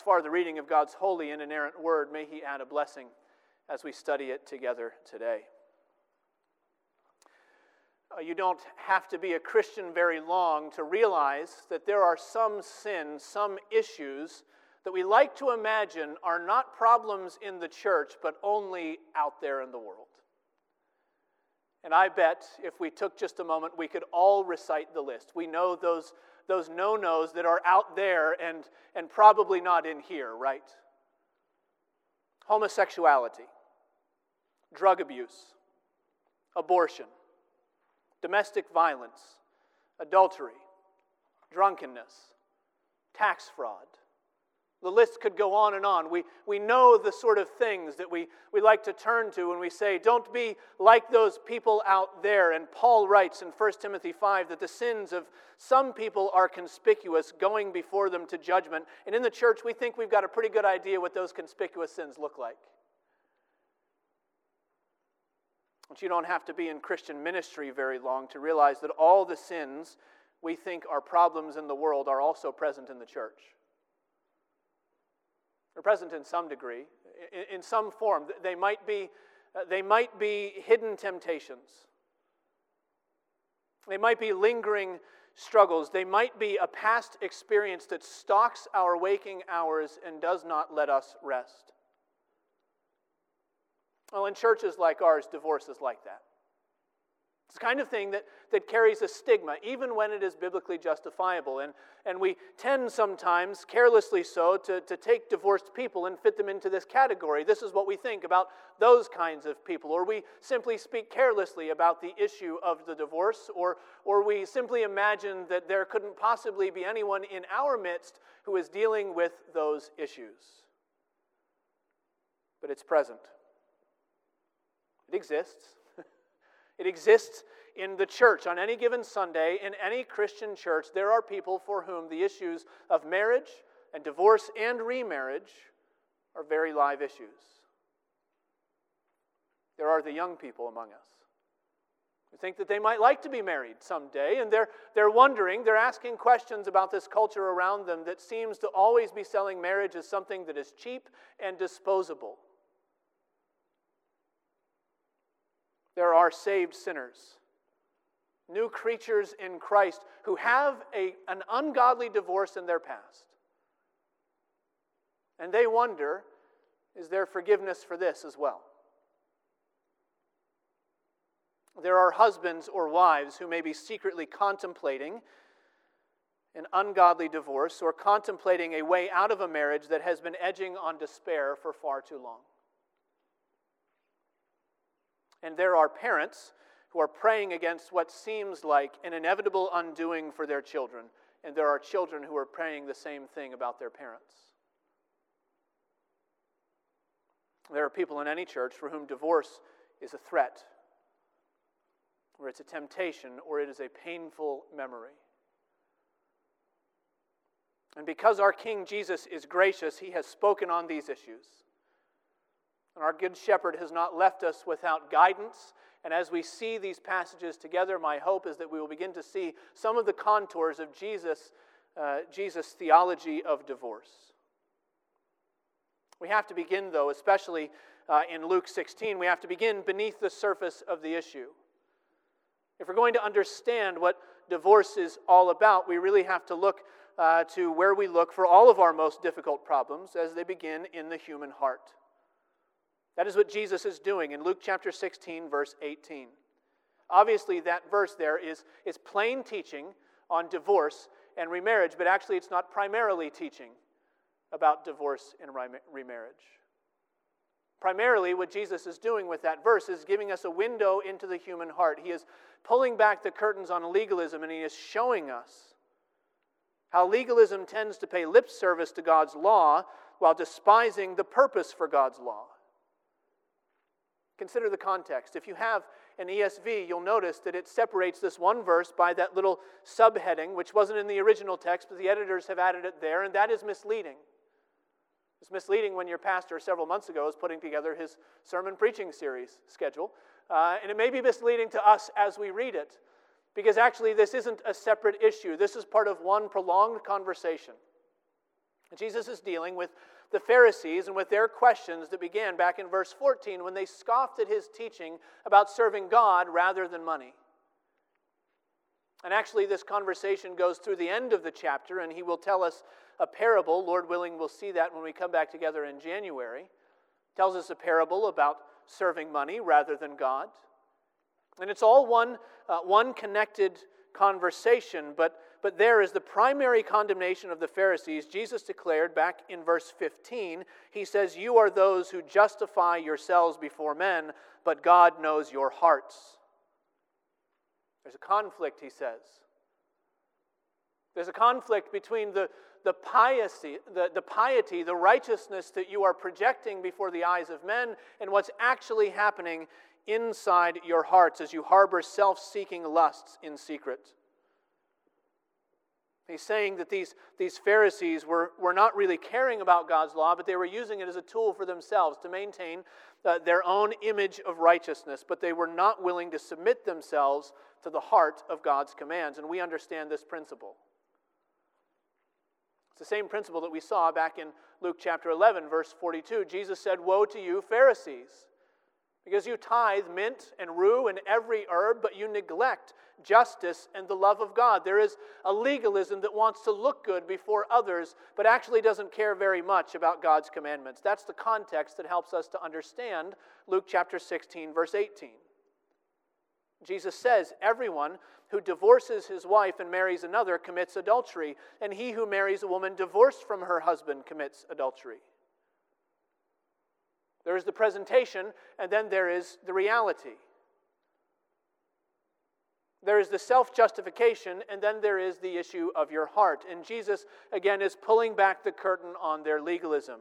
far the reading of God's holy and inerrant word. May He add a blessing as we study it together today. Uh, you don't have to be a Christian very long to realize that there are some sins, some issues that we like to imagine are not problems in the church, but only out there in the world. And I bet if we took just a moment, we could all recite the list. We know those, those no nos that are out there and, and probably not in here, right? Homosexuality, drug abuse, abortion, domestic violence, adultery, drunkenness, tax fraud. The list could go on and on. We, we know the sort of things that we, we like to turn to when we say, Don't be like those people out there. And Paul writes in 1 Timothy 5 that the sins of some people are conspicuous, going before them to judgment. And in the church, we think we've got a pretty good idea what those conspicuous sins look like. But you don't have to be in Christian ministry very long to realize that all the sins we think are problems in the world are also present in the church. They're present in some degree, in, in some form. They might, be, uh, they might be hidden temptations, they might be lingering struggles, they might be a past experience that stalks our waking hours and does not let us rest. Well, in churches like ours, divorce is like that. It's the kind of thing that, that carries a stigma, even when it is biblically justifiable. And, and we tend sometimes, carelessly so, to, to take divorced people and fit them into this category. This is what we think about those kinds of people. Or we simply speak carelessly about the issue of the divorce, or, or we simply imagine that there couldn't possibly be anyone in our midst who is dealing with those issues. But it's present. It exists. It exists in the church. On any given Sunday, in any Christian church, there are people for whom the issues of marriage and divorce and remarriage are very live issues. There are the young people among us who think that they might like to be married someday, and they're, they're wondering, they're asking questions about this culture around them that seems to always be selling marriage as something that is cheap and disposable. There are saved sinners, new creatures in Christ who have a, an ungodly divorce in their past. And they wonder is there forgiveness for this as well? There are husbands or wives who may be secretly contemplating an ungodly divorce or contemplating a way out of a marriage that has been edging on despair for far too long. And there are parents who are praying against what seems like an inevitable undoing for their children. And there are children who are praying the same thing about their parents. There are people in any church for whom divorce is a threat, or it's a temptation, or it is a painful memory. And because our King Jesus is gracious, he has spoken on these issues. And our Good Shepherd has not left us without guidance. And as we see these passages together, my hope is that we will begin to see some of the contours of Jesus' uh, Jesus' theology of divorce. We have to begin, though, especially uh, in Luke 16, we have to begin beneath the surface of the issue. If we're going to understand what divorce is all about, we really have to look uh, to where we look for all of our most difficult problems as they begin in the human heart. That is what Jesus is doing in Luke chapter 16, verse 18. Obviously, that verse there is, is plain teaching on divorce and remarriage, but actually, it's not primarily teaching about divorce and remarriage. Primarily, what Jesus is doing with that verse is giving us a window into the human heart. He is pulling back the curtains on legalism and he is showing us how legalism tends to pay lip service to God's law while despising the purpose for God's law. Consider the context. If you have an ESV, you'll notice that it separates this one verse by that little subheading, which wasn't in the original text, but the editors have added it there, and that is misleading. It's misleading when your pastor several months ago was putting together his sermon preaching series schedule. Uh, and it may be misleading to us as we read it, because actually this isn't a separate issue. This is part of one prolonged conversation Jesus is dealing with the Pharisees and with their questions that began back in verse 14 when they scoffed at his teaching about serving God rather than money. And actually, this conversation goes through the end of the chapter, and he will tell us a parable. Lord willing, we'll see that when we come back together in January. tells us a parable about serving money rather than God. And it's all one, uh, one connected conversation, but, but there is the primary condemnation of the Pharisees. Jesus declared back in verse 15, He says, You are those who justify yourselves before men, but God knows your hearts. There's a conflict, he says. There's a conflict between the, the, piety, the, the piety, the righteousness that you are projecting before the eyes of men, and what's actually happening inside your hearts as you harbor self seeking lusts in secret. He's saying that these, these Pharisees were, were not really caring about God's law, but they were using it as a tool for themselves to maintain uh, their own image of righteousness, but they were not willing to submit themselves to the heart of God's commands. And we understand this principle. It's the same principle that we saw back in Luke chapter 11, verse 42. Jesus said, Woe to you, Pharisees! Because you tithe mint and rue and every herb, but you neglect justice and the love of God. There is a legalism that wants to look good before others, but actually doesn't care very much about God's commandments. That's the context that helps us to understand Luke chapter 16, verse 18. Jesus says, Everyone who divorces his wife and marries another commits adultery, and he who marries a woman divorced from her husband commits adultery. There is the presentation, and then there is the reality. There is the self justification, and then there is the issue of your heart. And Jesus, again, is pulling back the curtain on their legalism.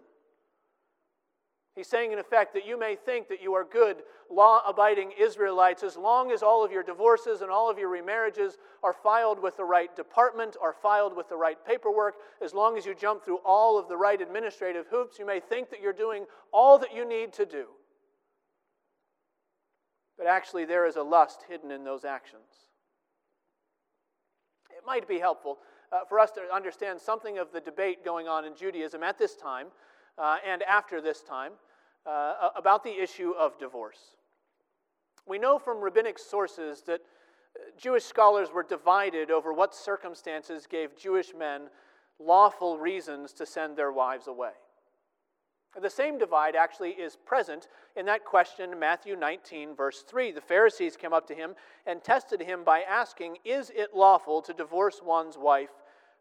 He's saying, in effect, that you may think that you are good, law abiding Israelites as long as all of your divorces and all of your remarriages are filed with the right department, are filed with the right paperwork, as long as you jump through all of the right administrative hoops, you may think that you're doing all that you need to do. But actually, there is a lust hidden in those actions. It might be helpful uh, for us to understand something of the debate going on in Judaism at this time uh, and after this time uh, about the issue of divorce. We know from rabbinic sources that uh, Jewish scholars were divided over what circumstances gave Jewish men lawful reasons to send their wives away. The same divide actually is present in that question in Matthew 19, verse 3. The Pharisees came up to him and tested him by asking, Is it lawful to divorce one's wife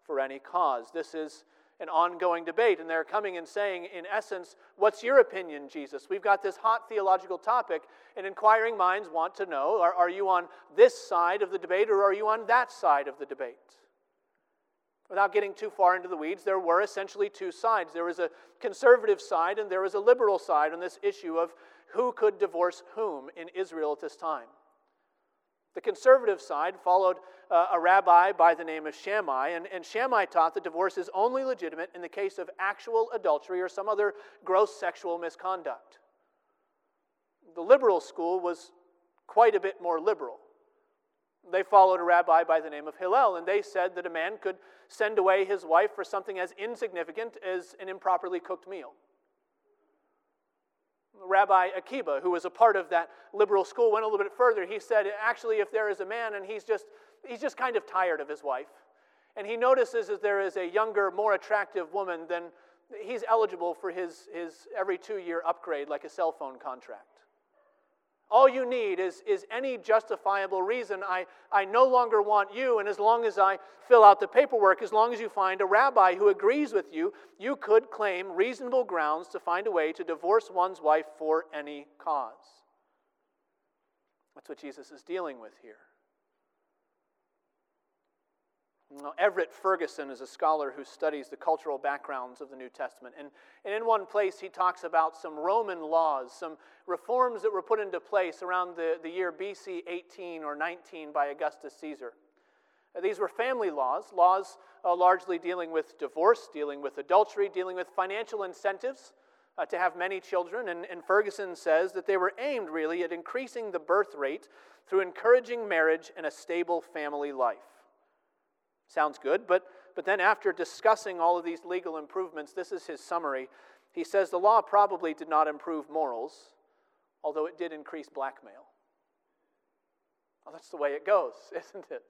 for any cause? This is an ongoing debate. And they're coming and saying, in essence, What's your opinion, Jesus? We've got this hot theological topic, and inquiring minds want to know are, are you on this side of the debate or are you on that side of the debate? Without getting too far into the weeds, there were essentially two sides. There was a conservative side and there was a liberal side on this issue of who could divorce whom in Israel at this time. The conservative side followed uh, a rabbi by the name of Shammai, and, and Shammai taught that divorce is only legitimate in the case of actual adultery or some other gross sexual misconduct. The liberal school was quite a bit more liberal. They followed a rabbi by the name of Hillel, and they said that a man could send away his wife for something as insignificant as an improperly cooked meal. Rabbi Akiba, who was a part of that liberal school, went a little bit further. He said, actually, if there is a man and he's just, he's just kind of tired of his wife, and he notices that there is a younger, more attractive woman, then he's eligible for his, his every two year upgrade, like a cell phone contract. All you need is, is any justifiable reason. I, I no longer want you, and as long as I fill out the paperwork, as long as you find a rabbi who agrees with you, you could claim reasonable grounds to find a way to divorce one's wife for any cause. That's what Jesus is dealing with here. Now, Everett Ferguson is a scholar who studies the cultural backgrounds of the New Testament. And, and in one place, he talks about some Roman laws, some reforms that were put into place around the, the year BC 18 or 19 by Augustus Caesar. Uh, these were family laws, laws uh, largely dealing with divorce, dealing with adultery, dealing with financial incentives uh, to have many children. And, and Ferguson says that they were aimed really at increasing the birth rate through encouraging marriage and a stable family life. Sounds good, but, But then, after discussing all of these legal improvements, this is his summary. He says the law probably did not improve morals, although it did increase blackmail. Well, that's the way it goes, isn't it?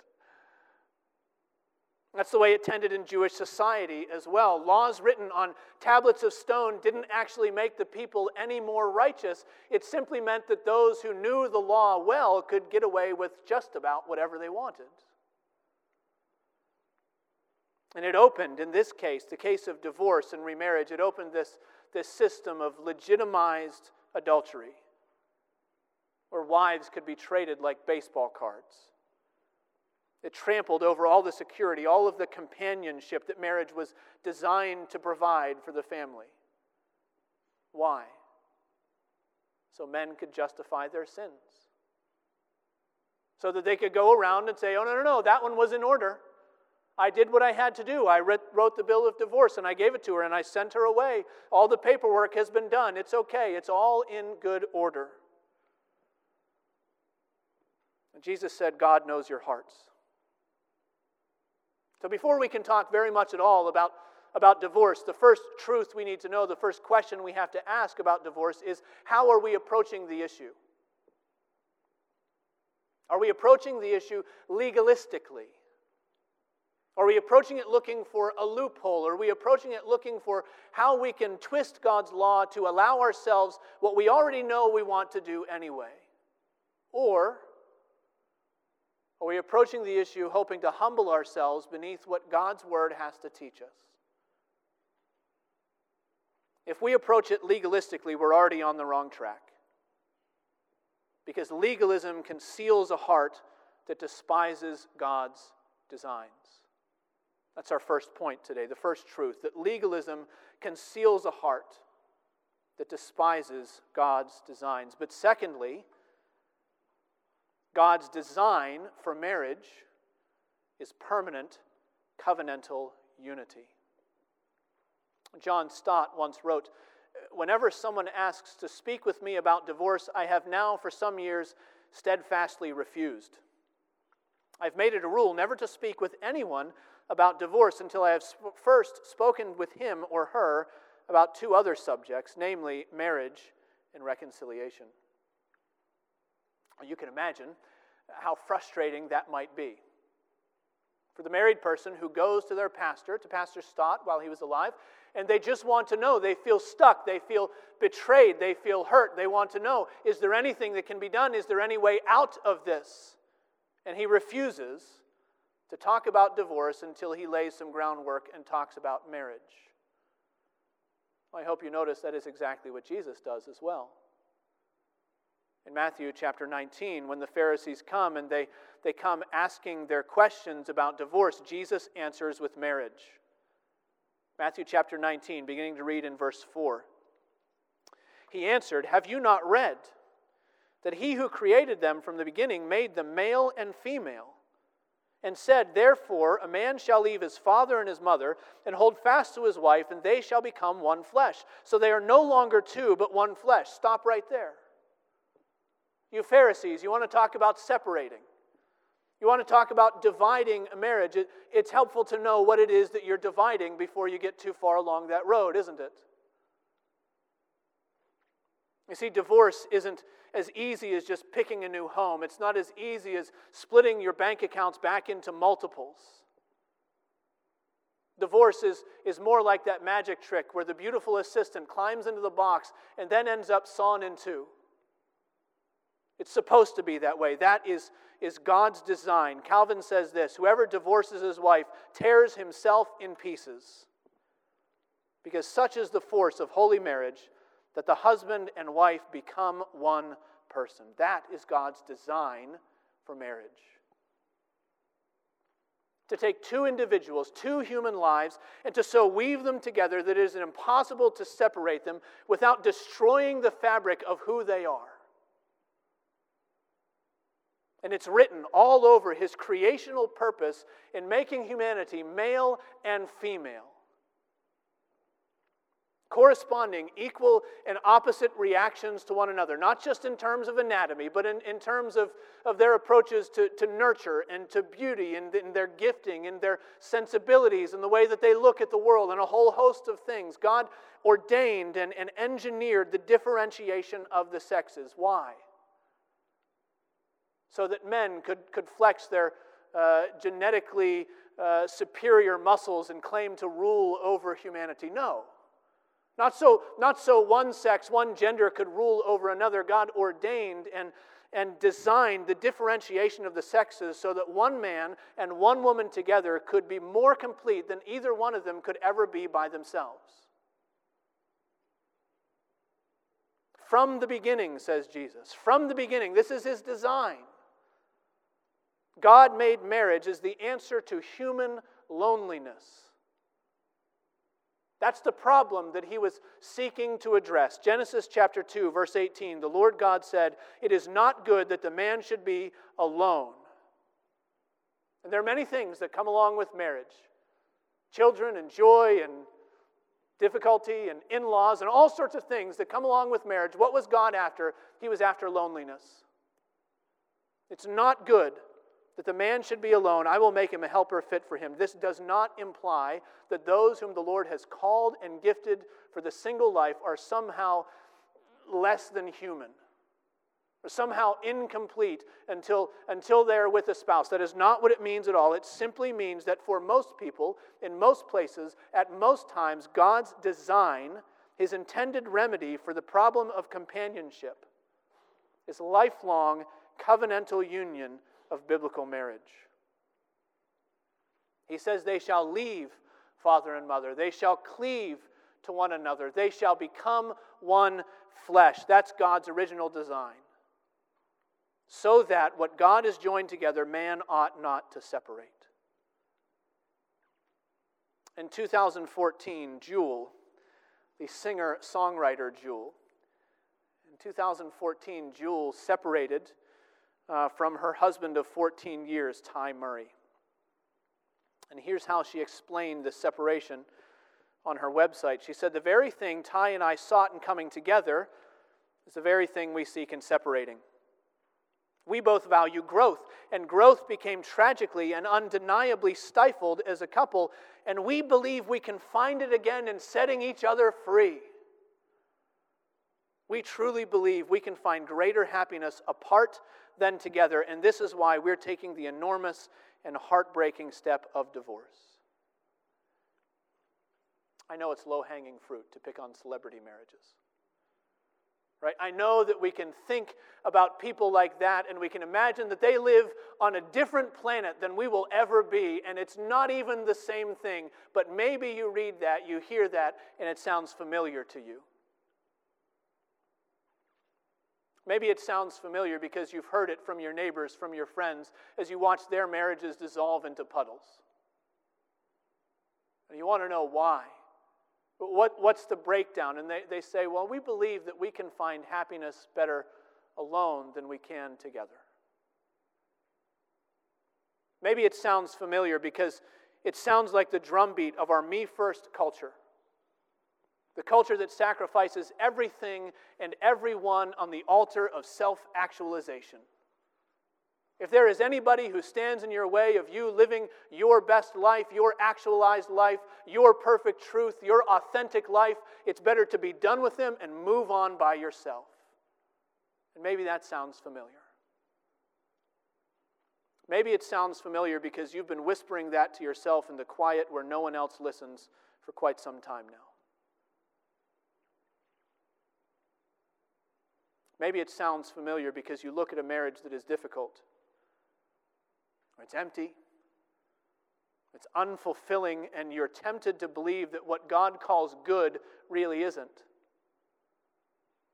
That's the way it tended in Jewish society as well. Laws written on tablets of stone didn't actually make the people any more righteous. It simply meant that those who knew the law well could get away with just about whatever they wanted. And it opened, in this case, the case of divorce and remarriage, it opened this, this system of legitimized adultery, where wives could be traded like baseball cards. It trampled over all the security, all of the companionship that marriage was designed to provide for the family. Why? So men could justify their sins. So that they could go around and say, oh, no, no, no, that one was in order. I did what I had to do. I wrote the bill of divorce and I gave it to her and I sent her away. All the paperwork has been done. It's okay. It's all in good order. And Jesus said, God knows your hearts. So, before we can talk very much at all about, about divorce, the first truth we need to know, the first question we have to ask about divorce is how are we approaching the issue? Are we approaching the issue legalistically? Are we approaching it looking for a loophole? Are we approaching it looking for how we can twist God's law to allow ourselves what we already know we want to do anyway? Or are we approaching the issue hoping to humble ourselves beneath what God's word has to teach us? If we approach it legalistically, we're already on the wrong track. Because legalism conceals a heart that despises God's designs. That's our first point today, the first truth that legalism conceals a heart that despises God's designs. But secondly, God's design for marriage is permanent covenantal unity. John Stott once wrote Whenever someone asks to speak with me about divorce, I have now for some years steadfastly refused. I've made it a rule never to speak with anyone about divorce until I have sp- first spoken with him or her about two other subjects, namely marriage and reconciliation. You can imagine how frustrating that might be. For the married person who goes to their pastor, to Pastor Stott while he was alive, and they just want to know, they feel stuck, they feel betrayed, they feel hurt, they want to know, is there anything that can be done? Is there any way out of this? And he refuses to talk about divorce until he lays some groundwork and talks about marriage. I hope you notice that is exactly what Jesus does as well in Matthew chapter 19, when the Pharisees come and they, they come asking their questions about divorce, Jesus answers with marriage. Matthew chapter 19, beginning to read in verse 4. He answered, Have you not read that he who created them from the beginning made them male and female? And said, Therefore, a man shall leave his father and his mother and hold fast to his wife, and they shall become one flesh. So they are no longer two, but one flesh. Stop right there. You Pharisees, you want to talk about separating. You want to talk about dividing a marriage. It, it's helpful to know what it is that you're dividing before you get too far along that road, isn't it? You see, divorce isn't as easy as just picking a new home, it's not as easy as splitting your bank accounts back into multiples. Divorce is, is more like that magic trick where the beautiful assistant climbs into the box and then ends up sawn in two. It's supposed to be that way. That is, is God's design. Calvin says this Whoever divorces his wife tears himself in pieces. Because such is the force of holy marriage that the husband and wife become one person. That is God's design for marriage. To take two individuals, two human lives, and to so weave them together that it is impossible to separate them without destroying the fabric of who they are. And it's written all over his creational purpose in making humanity male and female. Corresponding, equal, and opposite reactions to one another, not just in terms of anatomy, but in, in terms of, of their approaches to, to nurture and to beauty and in their gifting and their sensibilities and the way that they look at the world and a whole host of things. God ordained and, and engineered the differentiation of the sexes. Why? So that men could, could flex their uh, genetically uh, superior muscles and claim to rule over humanity. No. Not so, not so one sex, one gender could rule over another. God ordained and, and designed the differentiation of the sexes so that one man and one woman together could be more complete than either one of them could ever be by themselves. From the beginning, says Jesus. From the beginning, this is his design. God made marriage as the answer to human loneliness. That's the problem that he was seeking to address. Genesis chapter 2, verse 18 the Lord God said, It is not good that the man should be alone. And there are many things that come along with marriage children and joy and difficulty and in laws and all sorts of things that come along with marriage. What was God after? He was after loneliness. It's not good that the man should be alone, I will make him a helper fit for him. This does not imply that those whom the Lord has called and gifted for the single life are somehow less than human or somehow incomplete until, until they're with a spouse. That is not what it means at all. It simply means that for most people, in most places, at most times, God's design, his intended remedy for the problem of companionship, is lifelong covenantal union of biblical marriage. He says, They shall leave father and mother, they shall cleave to one another, they shall become one flesh. That's God's original design. So that what God has joined together, man ought not to separate. In 2014, Jewel, the singer songwriter Jewel, in 2014, Jewel separated uh, from her husband of 14 years, Ty Murray. And here's how she explained the separation on her website. She said, The very thing Ty and I sought in coming together is the very thing we seek in separating. We both value growth, and growth became tragically and undeniably stifled as a couple, and we believe we can find it again in setting each other free. We truly believe we can find greater happiness apart than together, and this is why we're taking the enormous and heartbreaking step of divorce. I know it's low hanging fruit to pick on celebrity marriages. Right? I know that we can think about people like that and we can imagine that they live on a different planet than we will ever be, and it's not even the same thing. But maybe you read that, you hear that, and it sounds familiar to you. Maybe it sounds familiar because you've heard it from your neighbors, from your friends, as you watch their marriages dissolve into puddles. And you want to know why. But what, what's the breakdown? And they, they say, well, we believe that we can find happiness better alone than we can together. Maybe it sounds familiar because it sounds like the drumbeat of our me first culture the culture that sacrifices everything and everyone on the altar of self actualization. If there is anybody who stands in your way of you living your best life, your actualized life, your perfect truth, your authentic life, it's better to be done with them and move on by yourself. And maybe that sounds familiar. Maybe it sounds familiar because you've been whispering that to yourself in the quiet where no one else listens for quite some time now. Maybe it sounds familiar because you look at a marriage that is difficult, or it's empty, it's unfulfilling, and you're tempted to believe that what God calls good really isn't.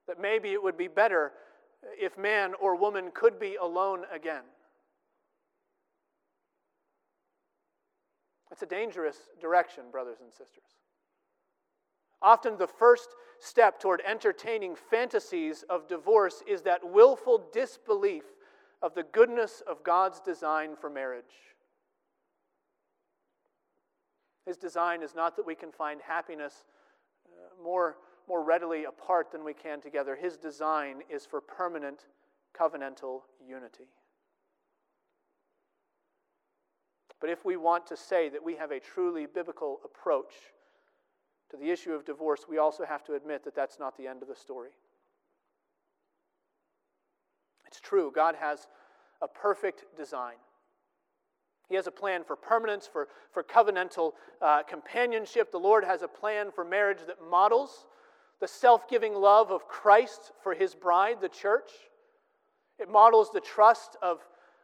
That maybe it would be better if man or woman could be alone again. It's a dangerous direction, brothers and sisters. Often, the first step toward entertaining fantasies of divorce is that willful disbelief of the goodness of God's design for marriage. His design is not that we can find happiness uh, more, more readily apart than we can together. His design is for permanent covenantal unity. But if we want to say that we have a truly biblical approach to the issue of divorce, we also have to admit that that's not the end of the story. It's true, God has a perfect design. He has a plan for permanence, for, for covenantal uh, companionship. The Lord has a plan for marriage that models the self giving love of Christ for his bride, the church. It models the trust of,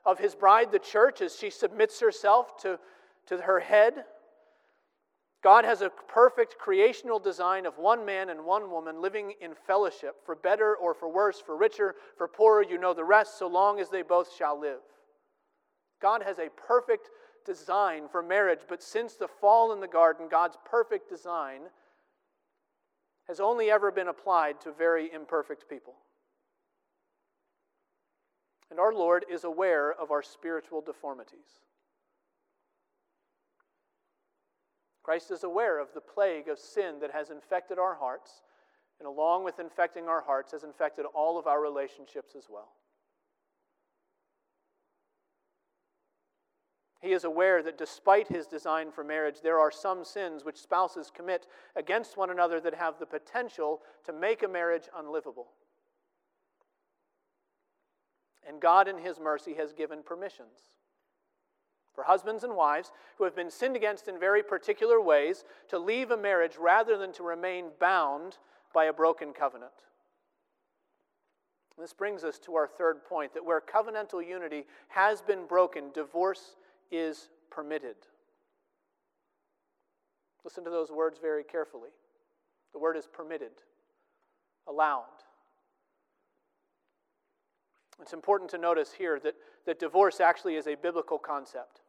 of his bride, the church, as she submits herself to, to her head. God has a perfect creational design of one man and one woman living in fellowship, for better or for worse, for richer, for poorer, you know the rest, so long as they both shall live. God has a perfect design for marriage, but since the fall in the garden, God's perfect design has only ever been applied to very imperfect people. And our Lord is aware of our spiritual deformities. Christ is aware of the plague of sin that has infected our hearts, and along with infecting our hearts, has infected all of our relationships as well. He is aware that despite his design for marriage, there are some sins which spouses commit against one another that have the potential to make a marriage unlivable. And God, in his mercy, has given permissions for husbands and wives who have been sinned against in very particular ways to leave a marriage rather than to remain bound by a broken covenant. This brings us to our third point that where covenantal unity has been broken, divorce is permitted. Listen to those words very carefully. The word is permitted, allowed. It's important to notice here that, that divorce actually is a biblical concept.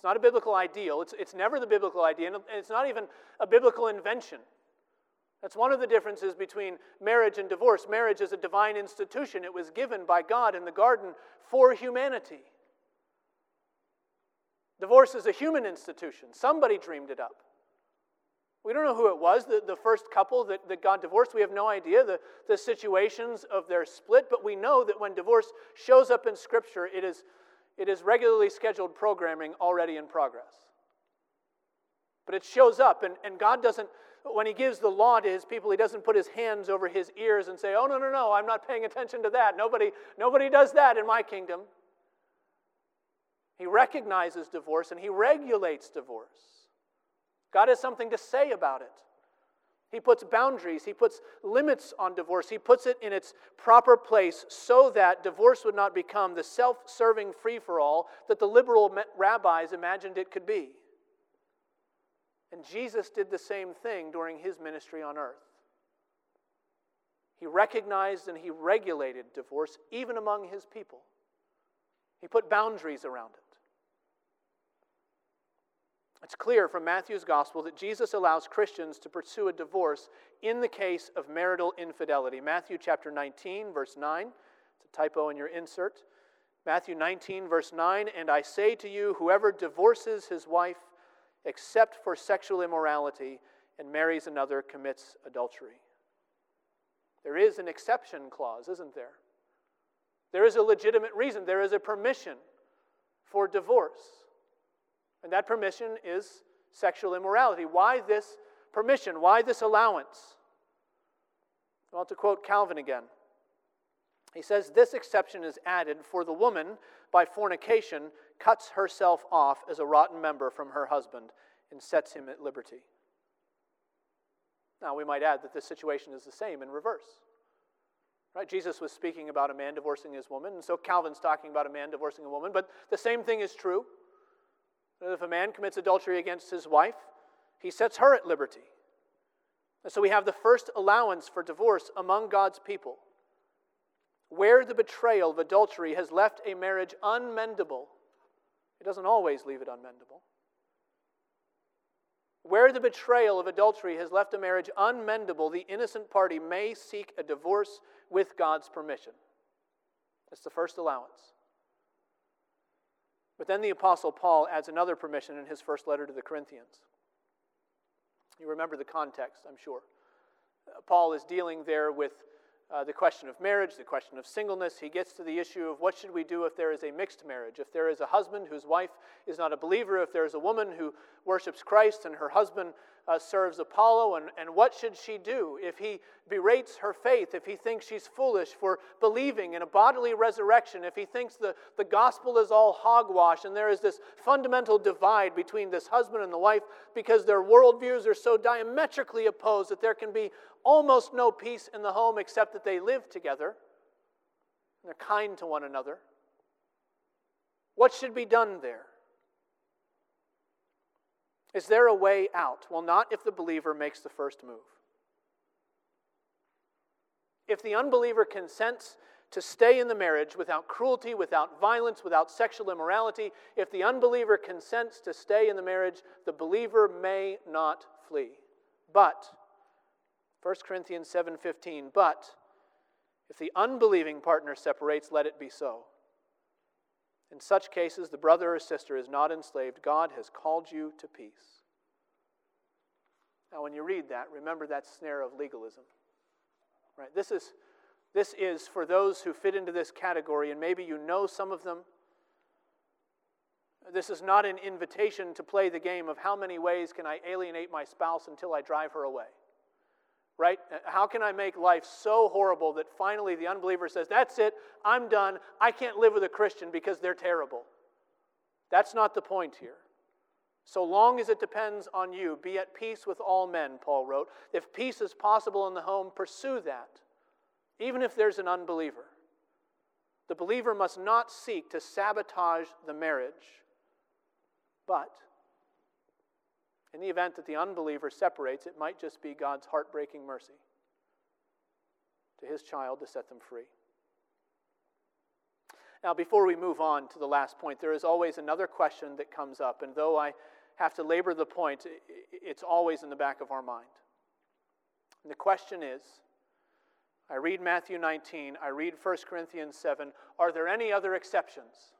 It's not a biblical ideal, it's, it's never the biblical idea, and it's not even a biblical invention. That's one of the differences between marriage and divorce. Marriage is a divine institution, it was given by God in the garden for humanity. Divorce is a human institution. Somebody dreamed it up. We don't know who it was, the, the first couple that, that got divorced. We have no idea the, the situations of their split, but we know that when divorce shows up in Scripture, it is, it is regularly scheduled programming already in progress. But it shows up, and, and God doesn't, when He gives the law to His people, He doesn't put His hands over His ears and say, Oh, no, no, no, I'm not paying attention to that. Nobody, nobody does that in my kingdom. He recognizes divorce and he regulates divorce. God has something to say about it. He puts boundaries, he puts limits on divorce, he puts it in its proper place so that divorce would not become the self serving free for all that the liberal rabbis imagined it could be. And Jesus did the same thing during his ministry on earth. He recognized and he regulated divorce even among his people. He put boundaries around it. It's clear from Matthew's gospel that Jesus allows Christians to pursue a divorce in the case of marital infidelity. Matthew chapter 19, verse 9. It's a typo in your insert. Matthew 19, verse 9. And I say to you, whoever divorces his wife except for sexual immorality and marries another commits adultery. There is an exception clause, isn't there? There is a legitimate reason, there is a permission for divorce. And that permission is sexual immorality. Why this permission? Why this allowance? Well, to quote Calvin again, he says, This exception is added for the woman, by fornication, cuts herself off as a rotten member from her husband and sets him at liberty. Now, we might add that this situation is the same in reverse. Right? Jesus was speaking about a man divorcing his woman, and so Calvin's talking about a man divorcing a woman, but the same thing is true that if a man commits adultery against his wife, he sets her at liberty. And so we have the first allowance for divorce among God's people. Where the betrayal of adultery has left a marriage unmendable, it doesn't always leave it unmendable. Where the betrayal of adultery has left a marriage unmendable, the innocent party may seek a divorce with God's permission. That's the first allowance. But then the Apostle Paul adds another permission in his first letter to the Corinthians. You remember the context, I'm sure. Uh, Paul is dealing there with uh, the question of marriage, the question of singleness. He gets to the issue of what should we do if there is a mixed marriage, if there is a husband whose wife is not a believer, if there is a woman who worships Christ and her husband uh, serves Apollo, and, and what should she do if he berates her faith, if he thinks she's foolish for believing in a bodily resurrection, if he thinks the, the gospel is all hogwash, and there is this fundamental divide between this husband and the wife because their worldviews are so diametrically opposed that there can be almost no peace in the home except that they live together and they're kind to one another. What should be done there? Is there a way out? Well, not if the believer makes the first move. If the unbeliever consents to stay in the marriage without cruelty, without violence, without sexual immorality, if the unbeliever consents to stay in the marriage, the believer may not flee. But 1 Corinthians 7:15, but if the unbelieving partner separates, let it be so. In such cases, the brother or sister is not enslaved. God has called you to peace. Now, when you read that, remember that snare of legalism. Right? This is, this is for those who fit into this category, and maybe you know some of them. This is not an invitation to play the game of how many ways can I alienate my spouse until I drive her away right? How can I make life so horrible that finally the unbeliever says, That's it, I'm done, I can't live with a Christian because they're terrible? That's not the point here. So long as it depends on you, be at peace with all men, Paul wrote. If peace is possible in the home, pursue that, even if there's an unbeliever. The believer must not seek to sabotage the marriage, but in the event that the unbeliever separates, it might just be God's heartbreaking mercy to his child to set them free. Now, before we move on to the last point, there is always another question that comes up, and though I have to labor the point, it's always in the back of our mind. And the question is I read Matthew 19, I read 1 Corinthians 7. Are there any other exceptions?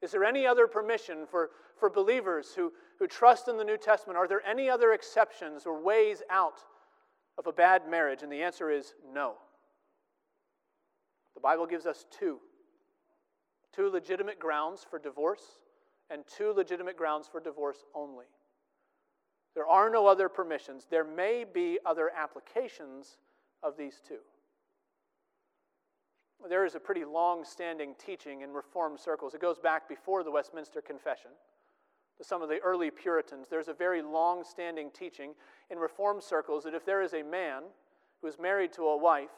Is there any other permission for, for believers who, who trust in the New Testament? Are there any other exceptions or ways out of a bad marriage? And the answer is no. The Bible gives us two two legitimate grounds for divorce and two legitimate grounds for divorce only. There are no other permissions. There may be other applications of these two there is a pretty long standing teaching in Reformed circles. It goes back before the Westminster Confession to some of the early Puritans. There's a very long standing teaching in Reformed circles that if there is a man who is married to a wife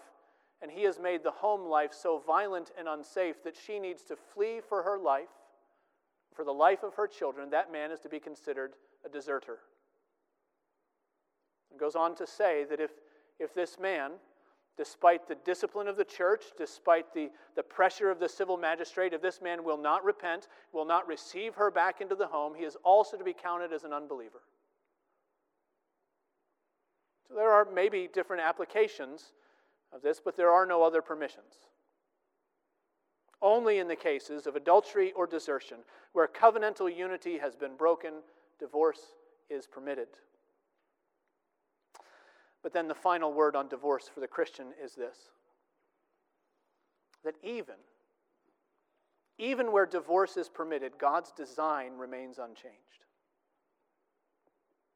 and he has made the home life so violent and unsafe that she needs to flee for her life, for the life of her children, that man is to be considered a deserter. It goes on to say that if, if this man despite the discipline of the church, despite the, the pressure of the civil magistrate, if this man will not repent, will not receive her back into the home, he is also to be counted as an unbeliever. So there are maybe different applications of this, but there are no other permissions. Only in the cases of adultery or desertion, where covenantal unity has been broken, divorce is permitted. But then the final word on divorce for the Christian is this that even, even where divorce is permitted, God's design remains unchanged.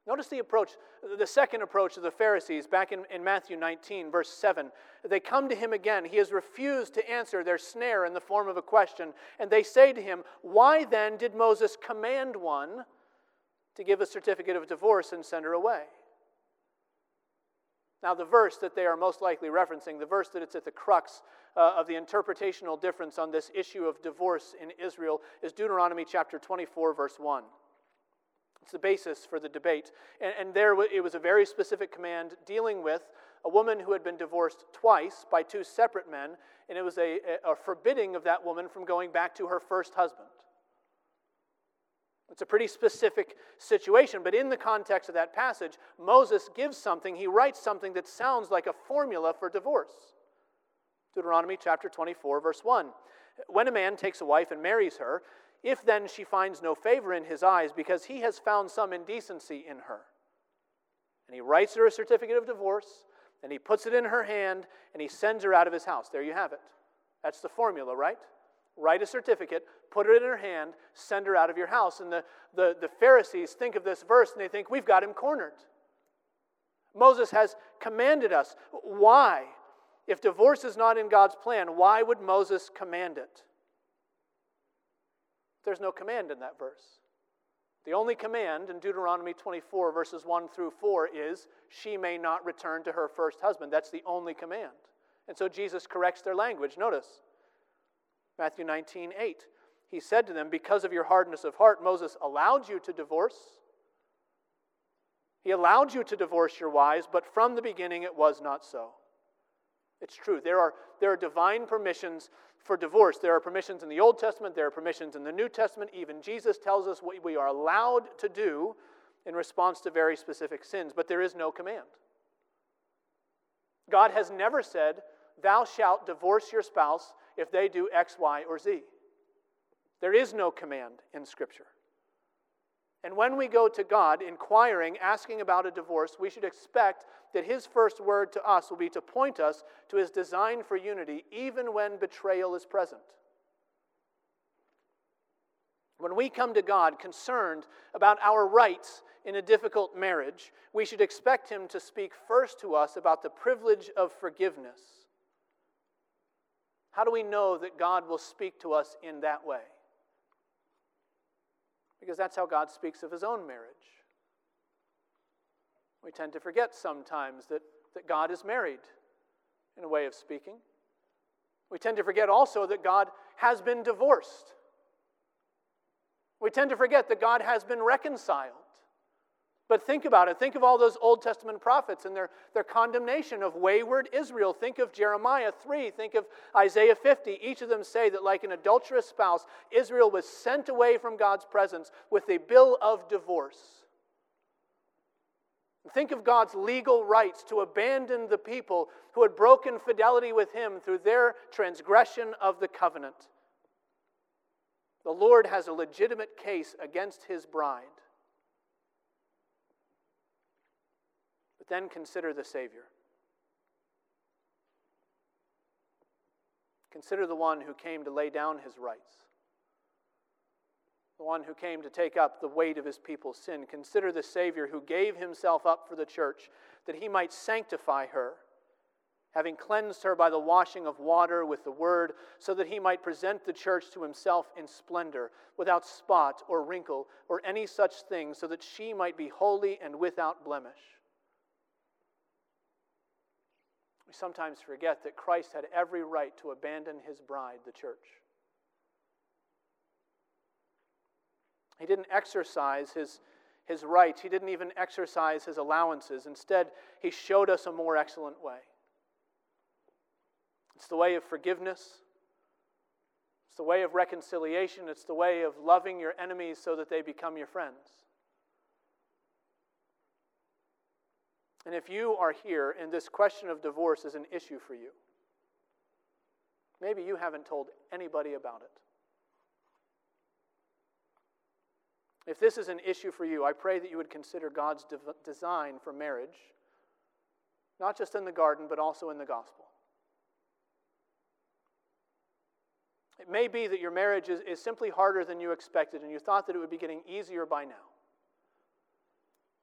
Notice the approach, the second approach of the Pharisees back in, in Matthew 19, verse 7. They come to him again. He has refused to answer their snare in the form of a question. And they say to him, Why then did Moses command one to give a certificate of divorce and send her away? Now, the verse that they are most likely referencing, the verse that it's at the crux uh, of the interpretational difference on this issue of divorce in Israel, is Deuteronomy chapter 24, verse 1. It's the basis for the debate. And, and there it was a very specific command dealing with a woman who had been divorced twice by two separate men, and it was a, a forbidding of that woman from going back to her first husband. It's a pretty specific situation, but in the context of that passage, Moses gives something, he writes something that sounds like a formula for divorce. Deuteronomy chapter 24, verse 1. When a man takes a wife and marries her, If then she finds no favor in his eyes, because he has found some indecency in her. And he writes her a certificate of divorce, and he puts it in her hand, and he sends her out of his house. There you have it. That's the formula, right? Write a certificate, put it in her hand, send her out of your house. And the, the, the Pharisees think of this verse and they think, we've got him cornered. Moses has commanded us. Why? If divorce is not in God's plan, why would Moses command it? There's no command in that verse. The only command in Deuteronomy 24, verses 1 through 4, is she may not return to her first husband. That's the only command. And so Jesus corrects their language. Notice Matthew 19, 8. He said to them, Because of your hardness of heart, Moses allowed you to divorce. He allowed you to divorce your wives, but from the beginning it was not so. It's true. There are, there are divine permissions for divorce. There are permissions in the Old Testament, there are permissions in the New Testament. Even Jesus tells us what we are allowed to do in response to very specific sins, but there is no command. God has never said, Thou shalt divorce your spouse if they do X, Y, or Z. There is no command in Scripture. And when we go to God inquiring, asking about a divorce, we should expect that His first word to us will be to point us to His design for unity, even when betrayal is present. When we come to God concerned about our rights in a difficult marriage, we should expect Him to speak first to us about the privilege of forgiveness. How do we know that God will speak to us in that way? because that's how God speaks of his own marriage. We tend to forget sometimes that, that God is married, in a way of speaking. We tend to forget also that God has been divorced. We tend to forget that God has been reconciled. But think about it. Think of all those Old Testament prophets and their, their condemnation of wayward Israel. Think of Jeremiah 3. Think of Isaiah 50. Each of them say that, like an adulterous spouse, Israel was sent away from God's presence with a bill of divorce. Think of God's legal rights to abandon the people who had broken fidelity with Him through their transgression of the covenant. The Lord has a legitimate case against His bride. But then consider the Savior. Consider the one who came to lay down his rights, the one who came to take up the weight of his people's sin. Consider the Savior who gave himself up for the church that he might sanctify her, having cleansed her by the washing of water with the word, so that he might present the church to himself in splendor, without spot or wrinkle or any such thing, so that she might be holy and without blemish. Sometimes forget that Christ had every right to abandon his bride, the church. He didn't exercise his, his rights, he didn't even exercise his allowances. Instead, he showed us a more excellent way. It's the way of forgiveness. It's the way of reconciliation. It's the way of loving your enemies so that they become your friends. And if you are here and this question of divorce is an issue for you, maybe you haven't told anybody about it. If this is an issue for you, I pray that you would consider God's de- design for marriage, not just in the garden, but also in the gospel. It may be that your marriage is, is simply harder than you expected, and you thought that it would be getting easier by now.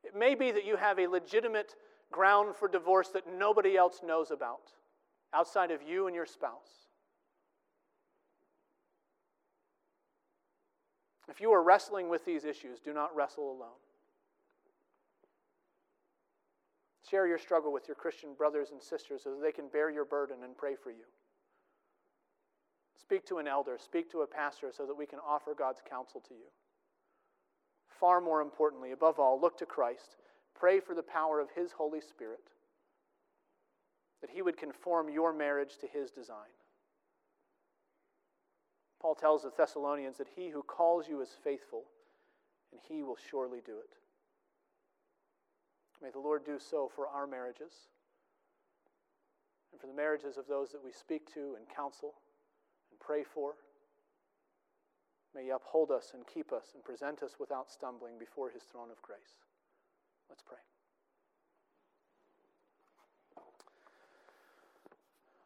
It may be that you have a legitimate ground for divorce that nobody else knows about outside of you and your spouse. If you are wrestling with these issues, do not wrestle alone. Share your struggle with your Christian brothers and sisters so that they can bear your burden and pray for you. Speak to an elder, speak to a pastor so that we can offer God's counsel to you. Far more importantly, above all, look to Christ Pray for the power of His Holy Spirit, that He would conform your marriage to His design. Paul tells the Thessalonians that He who calls you is faithful, and He will surely do it. May the Lord do so for our marriages and for the marriages of those that we speak to and counsel and pray for. May He uphold us and keep us and present us without stumbling before His throne of grace. Let's pray.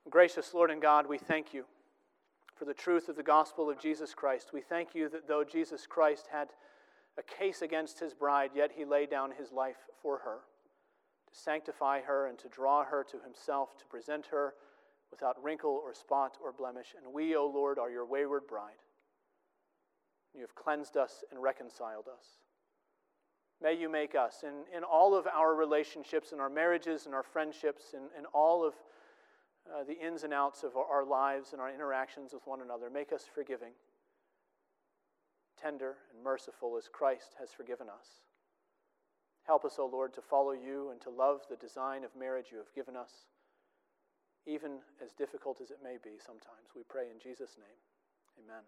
Gracious Lord and God, we thank you for the truth of the gospel of Jesus Christ. We thank you that though Jesus Christ had a case against his bride, yet he laid down his life for her to sanctify her and to draw her to himself, to present her without wrinkle or spot or blemish. And we, O Lord, are your wayward bride. You have cleansed us and reconciled us. May you make us, in, in all of our relationships, in our marriages, in our friendships, in, in all of uh, the ins and outs of our, our lives and our interactions with one another, make us forgiving, tender, and merciful as Christ has forgiven us. Help us, O Lord, to follow you and to love the design of marriage you have given us, even as difficult as it may be sometimes. We pray in Jesus' name. Amen.